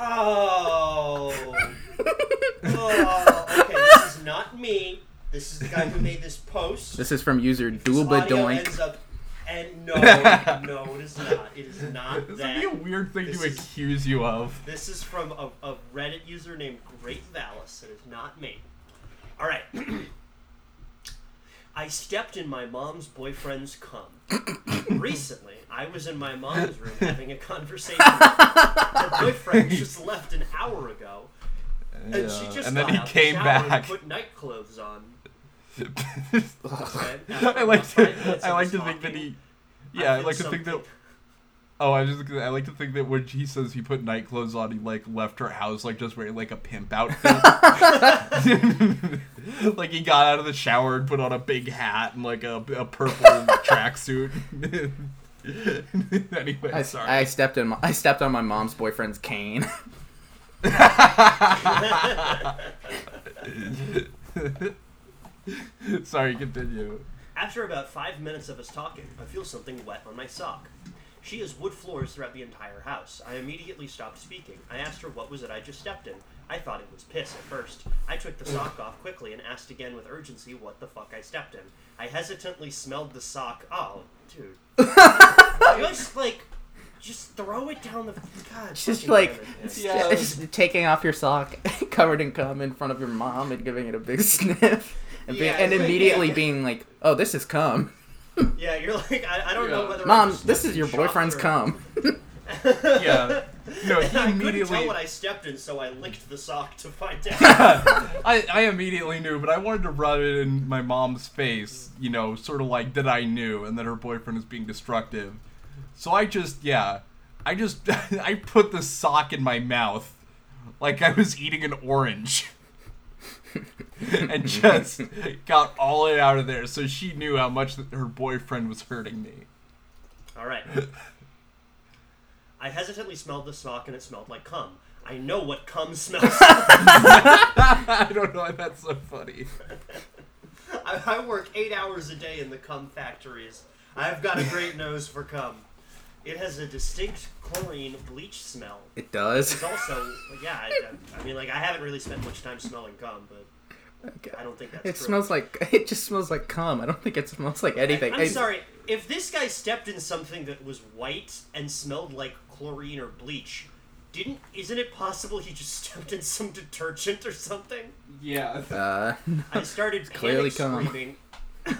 Oh. oh. Okay, this is not me. This is the guy who made this post. This is from user This Doink. and no, no, it is not. It is not This that. would be a weird thing This to is- accuse you of. This is from a, a Reddit user named Great Valis. It is not me. All right. I stepped in my mom's boyfriend's cum. Recently, I was in my mom's room having a conversation. Her boyfriend just left an hour ago, and she just and then he the came back. and put night clothes on. Okay? I like to. I like to think that he. I Yeah, I did like to think that. Something- Oh, I just I like to think that when he says he put night clothes on, he like left her house like just wearing like a pimp outfit. like he got out of the shower and put on a big hat and like a, a purple tracksuit. anyway, I, sorry. I stepped in. My, I stepped on my mom's boyfriend's cane. sorry, continue. After about five minutes of us talking, I feel something wet on my sock. She has wood floors throughout the entire house. I immediately stopped speaking. I asked her what was it I just stepped in. I thought it was piss at first. I took the sock off quickly and asked again with urgency what the fuck I stepped in. I hesitantly smelled the sock. Oh, dude. just like, just throw it down the. God. Just fucking like damn man. Yeah. just taking off your sock, covered in cum, in front of your mom and giving it a big sniff, and, being, Yeah, and it's like- immediately yeah. being like, "Oh, this is cum, Yeah, you're like, I, I don't know Yeah. whether. Mom. This is your boyfriend's or- cum." Yeah. No, he I couldn't tell what I stepped in, so I licked the sock to find out. I, I immediately knew, but I wanted to rub it in my mom's face, you know, sort of like that I knew and that her boyfriend is being destructive. So I just, yeah, I just, I put the sock in my mouth like I was eating an orange. and just got all it out of there so she knew how much her boyfriend was hurting me. All right. I hesitantly smelled the sock, and it smelled like cum. I know what cum smells. like. I don't know why that's so funny. I, I work eight hours a day in the cum factories. I've got a great nose for cum. It has a distinct chlorine bleach smell. It does. It's also, yeah, I, I mean, like I haven't really spent much time smelling cum, but Okay. I don't think that's It true. smells like it just smells like cum. I don't think it smells like anything. I'm I- sorry. If this guy stepped in something that was white and smelled like chlorine or bleach, didn't isn't it possible he just stepped in some detergent or something? Yeah. Uh, I started Clearly panic cum. screaming.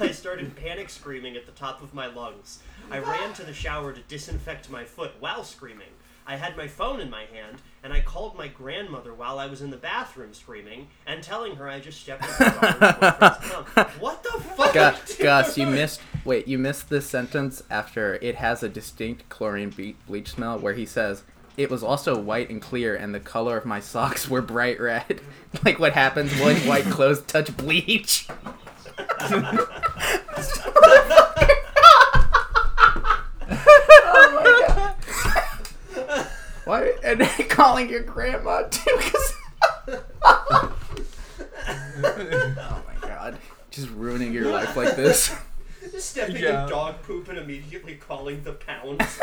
I started panic screaming at the top of my lungs. I ran to the shower to disinfect my foot while screaming. I had my phone in my hand, and I called my grandmother while I was in the bathroom screaming and telling her I just stepped in my daughter's boyfriend's. What the fuck? Gus, you Gus, you missed. Wait, you missed this sentence after it has a distinct chlorine ble- bleach smell, where he says it was also white and clear, and the color of my socks were bright red, like what happens when white clothes touch bleach. oh my god! Why? And then calling your grandma too. Cause oh my god! Just ruining your life like this. Just stepping Yeah. in dog poop and immediately calling the pounds.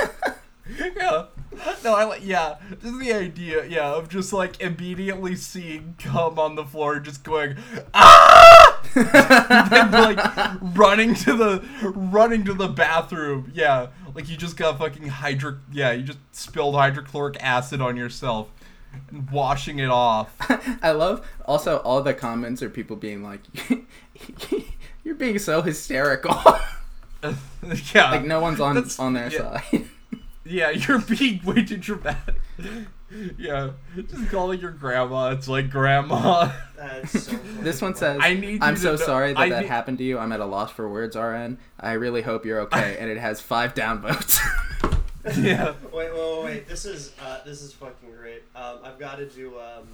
yeah. No, I like yeah. Just the idea, yeah, of just like immediately seeing cum on the floor, just going ah, and like running to the running to the bathroom. Yeah, like you just got fucking hydro. Yeah, you just spilled hydrochloric acid on yourself and washing it off. I love also all the comments are people being like, "You're being so hysterical." yeah, like no one's on That's- on their yeah. side. Yeah, you're being way too dramatic. Yeah, just calling your grandma. It's like grandma. That's so funny. This one says, I need "I'm you so know- sorry that I that need- happened to you. I'm at a loss for words, RN. I really hope you're okay." and it has five downvotes. yeah. Wait, wait, wait, wait. This is uh, this is fucking great. Um, I've got to do. Um,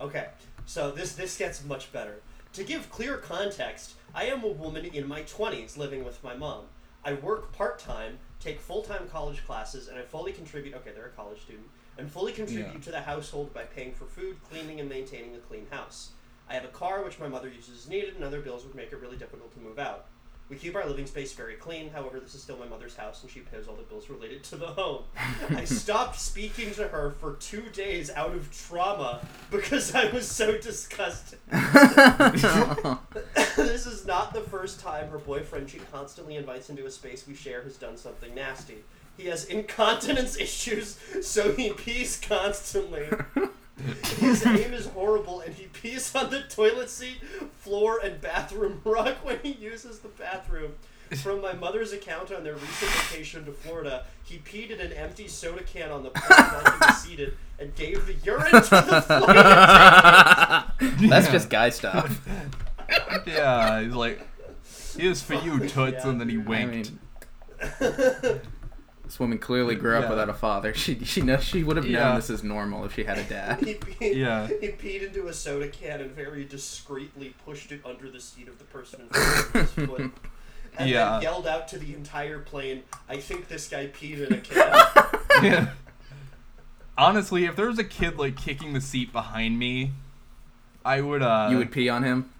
okay, so this this gets much better. To give clear context, I am a woman in my twenties living with my mom. I work part time, take full time college classes, and I fully contribute. Okay, they're a college student, and fully contribute Yeah. to the household by paying for food, cleaning, and maintaining a clean house. I have a car which my mother uses as needed, and other bills would make it really difficult to move out. We keep our living space very clean. However, this is still my mother's house, and she pays all the bills related to the home. I stopped speaking to her for two days out of trauma because I was so disgusted. this is not the first time her boyfriend she constantly invites into a space we share has done something nasty. He has incontinence issues, so he pees constantly. His aim is horrible, and he pees on the toilet seat, floor, and bathroom rug when he uses the bathroom. From my mother's account on their recent vacation to Florida, he peed in an empty soda can on the porch while he was seated and gave the urine to the flight attendant. That's just guy stuff. yeah, he's like, here's for you, toots, Yeah. and then he I winked. mean, this woman clearly grew up Yeah. without a father. She she knows she would have known Yeah. this is normal if she had a dad. He peed, Yeah. he peed into a soda can and very discreetly pushed it under the seat of the person in front of his foot. And Yeah. then yelled out to the entire plane, I think this guy peed in a can. yeah. Honestly, if there was a kid like kicking the seat behind me, I would. uh you would pee on him.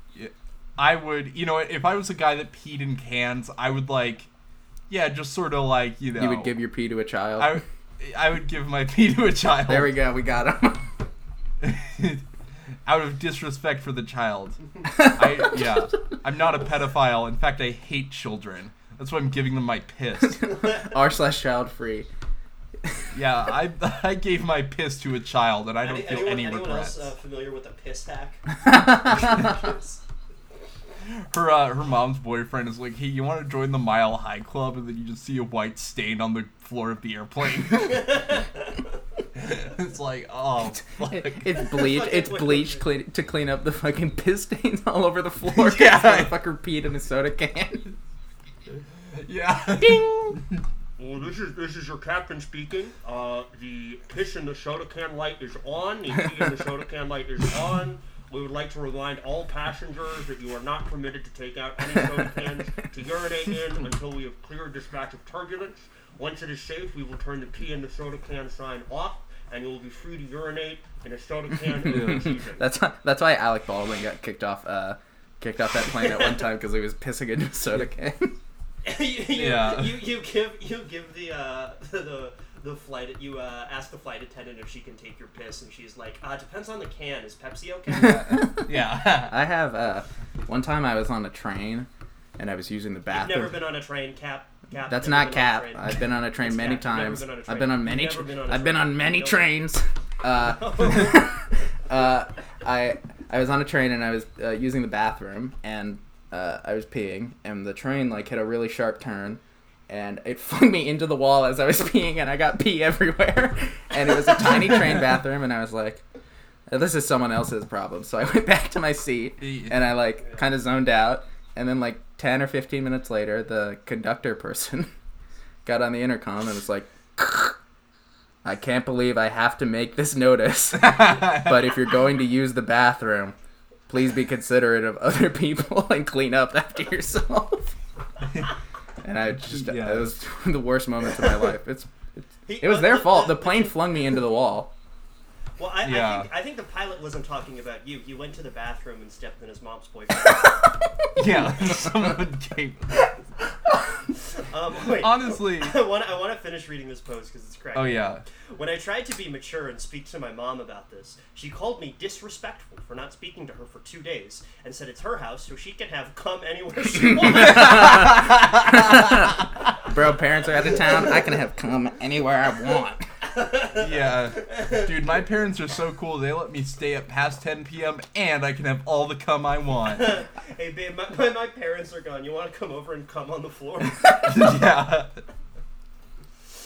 I would. You know, if I was a guy that peed in cans, I would like, yeah, just sort of like you know. You would give your pee to a child. I, I would give my pee to a child. there we go. We got him. out of disrespect for the child. I, yeah, I'm not a pedophile. In fact, I hate children. That's why I'm giving them my piss. R slash child free. Yeah, I I gave my piss to a child, and I don't Any- feel anyone, any anyone else uh, familiar with a piss hack? Her uh, her mom's boyfriend is like, hey, you want to join the Mile High Club, and then you just see a white stain on the floor of the airplane. it's like, oh, fuck. It's bleach. It's wait, bleach clean, to clean up the fucking piss stains all over the floor. 'cause Yeah. the motherfucker peed in a soda can. yeah. Ding. Well, this is this is your captain speaking. Uh, the piss in the soda can light is on. The pee in the soda can light is on. We would like to remind all passengers that you are not permitted to take out any soda cans to urinate in until we have cleared this batch of turbulence. Once it is safe, we will turn the pee in the soda can sign off, and you will be free to urinate in a soda can in season. That's why, that's why Alec Baldwin got kicked off. Uh, kicked off that plane at one time because he was pissing into a soda can. you, you, Yeah. you, you give you give the uh, the the flight you uh, ask the flight attendant if she can take your piss and she's like uh depends on the can is Pepsi okay yeah. I have uh, one time I was on a train and I was using the bathroom. You've never been on a train cap cap That's not been on a cap. I've been on a train many cap. Times. been on a I've been on many. never Tr- been on a I've been on many Nope. trains. Uh, uh, I I was on a train and I was uh, using the bathroom and uh, I was peeing and the train like hit a really sharp turn and it flung me into the wall as I was peeing and I got pee everywhere and it was a tiny train bathroom and I was like. This is someone else's problem. So I went back to my seat and I like kind of zoned out. And then like ten or fifteen minutes later, the conductor person got on the intercom and was like, "I can't believe I have to make this notice, but if you're going to use the bathroom, please be considerate of other people and clean up after yourself." And I just Yeah. it was the worst moments of my life. It's He- it was their the- fault. the- The plane flung me into the wall. well I, I Yeah. think I think the pilot wasn't talking about you you went to the bathroom and stepped in his mom's boyfriend yeah. Someone came. um wait Honestly. I want I want to finish reading this post because it's cracking Oh yeah. When I tried to be mature and speak to my mom about this, she called me disrespectful for not speaking to her for two days and said it's her house so she can have come anywhere she wants. Bro, parents are out of town. I can have come anywhere I want. Yeah. Dude, my parents are so cool. They let me stay up past 10 p.m. and I can have all the cum I want. hey babe, my, my, my parents are gone. You want to come over and cum on the floor? yeah.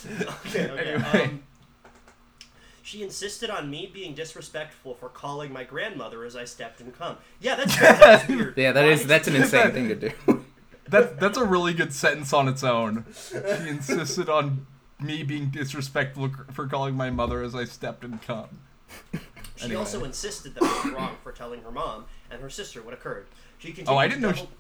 okay, okay. Anyway. Um, she insisted on me being disrespectful for calling my grandmother as I stepped in cum. Yeah, that's, that's weird. Yeah, that Why is that's an insane thing to do. That, that's a really good sentence on its own. She insisted on me being disrespectful for calling my mother as I stepped in cum. She Anyway. also insisted that I was wrong for telling her mom and her sister what occurred. She continued Oh, I didn't know double-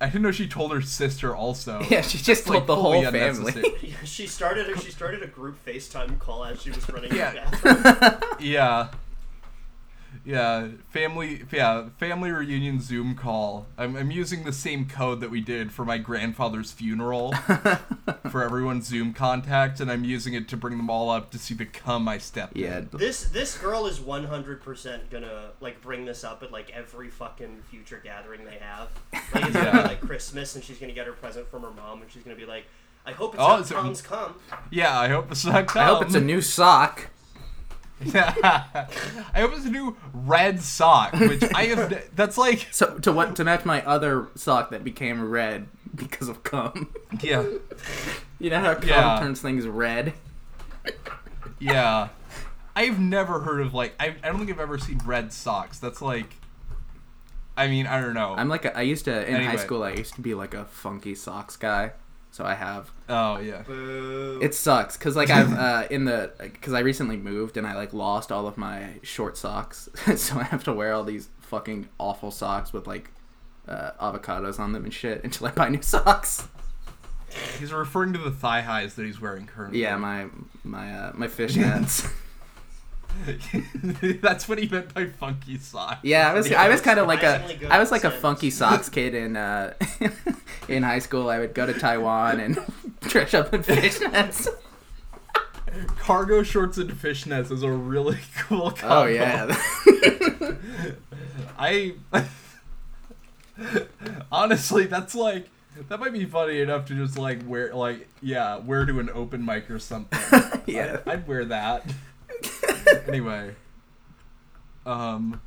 I didn't know she told her sister also. Yeah, she just told Like, the whole family. unnecessary. she started a, she started a group FaceTime call as she was running Yeah. the bathroom. Yeah. Yeah, family. Yeah, family reunion Zoom call. I'm, I'm using the same code that we did for my grandfather's funeral for everyone's Zoom contact, and I'm using it to bring them all up to see the cum I stepped Yeah. This this girl is one hundred percent gonna like bring this up at like every fucking future gathering they have. Like it's gonna Yeah. be like Christmas, and she's gonna get her present from her mom, and she's gonna be like, "I hope it's Oh, not it's a- Tom's cum." Yeah, I hope it's not cum. I hope it's a new sock. I hope it's a new red sock, which I have. That's like. So to what to match my other sock that became red because of cum. Yeah. You know how cum Yeah. turns things red? Yeah. I've never heard of like I, I don't think I've ever seen red socks. That's like I mean, I don't know. I'm like a, I used to in high school I used to be like a funky socks guy. So I have oh yeah. Boo. it sucks cuz like I've uh in the cuz I recently moved and I like lost all of my short socks. so I have to wear all these fucking awful socks with like uh, avocados on them and shit until I buy new socks. He's referring to the thigh highs that he's wearing currently. Yeah, my my uh, my fishnets. That's what he meant by funky socks. Yeah, I was Yeah, I was kind of like a surprisingly good I was like a funky socks kid in uh in high school. I would go to Taiwan and dress up in fishnets. Cargo shorts and fishnets is a really cool combo. Oh yeah. I honestly, that's like that might be funny enough to just like wear like yeah wear to an open mic or something. Yeah. I'd, I'd wear that. anyway, um,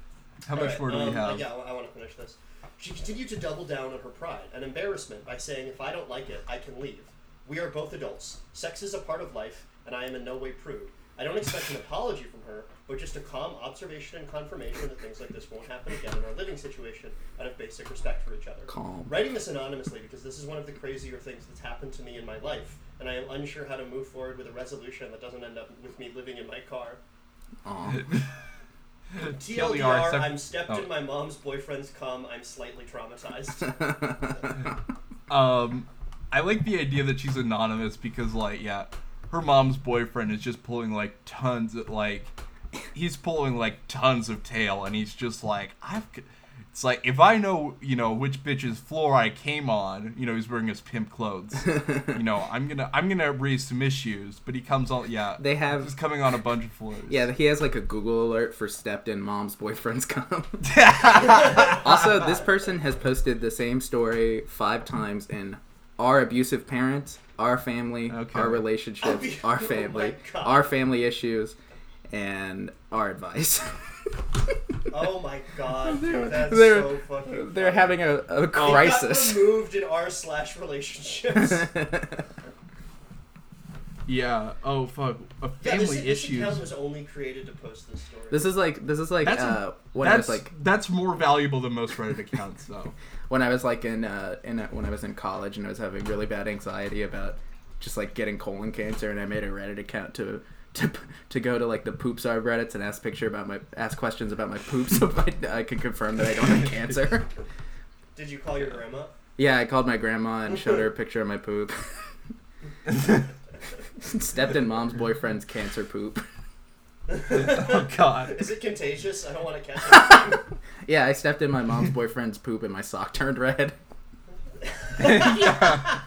how much Alright, more do we um, have? Yeah, I, want to finish this. She continued to double down on her pride and embarrassment by saying, "If I don't like it, I can leave. We are both adults. Sex is a part of life, and I am in no way prude. I don't expect an apology from her, but just a calm observation and confirmation that things like this won't happen again in our living situation, out of basic respect for each other." Calm. Writing this anonymously because this is one of the crazier things that's happened to me in my life, and I am unsure how to move forward with a resolution that doesn't end up with me living in my car. Aw. TLDR, TLDR, I'm stepped oh. in my mom's boyfriend's cum. I'm slightly traumatized. Um, I like the idea that she's anonymous because, like, yeah, her mom's boyfriend is just pulling like tons of like, he's pulling like tons of tail, and he's just like, I've. G- It's like if I know, you know, which bitch's floor I came on, you know, he's wearing his pimp clothes. you know, I'm gonna, I'm gonna raise some issues, but he comes on, yeah, They have he's have coming on a bunch of floors. yeah, he has like a Google alert for stepped in mom's boyfriend's cum. also, this person has posted the same story five times in our abusive parents, our family, Okay. our relationships, Oh our family, God. our family issues, and our advice. oh my god, dude, that's they're- so fucking. They're funny. having a, a It got crisis. removed in r slash relationships. Yeah. Oh fuck. A family this, this issues. account was only created to post this story. this is like this is like That's a- uh, when I was like that's more valuable than most Reddit accounts, though. when I was like in uh, in a, when I was in college and I was having really bad anxiety about just like getting colon cancer and I made a Reddit account to to to go to like the poop subreddits and ask picture about my ask questions about my poop so I, I can confirm that I don't have cancer. Did you call your grandma? yeah, I called my grandma and showed her a picture of my poop. Stepped in mom's boyfriend's cancer poop. oh God. Is it contagious? I don't want to catch it. Yeah, I stepped in my mom's boyfriend's poop and my sock turned red. yeah.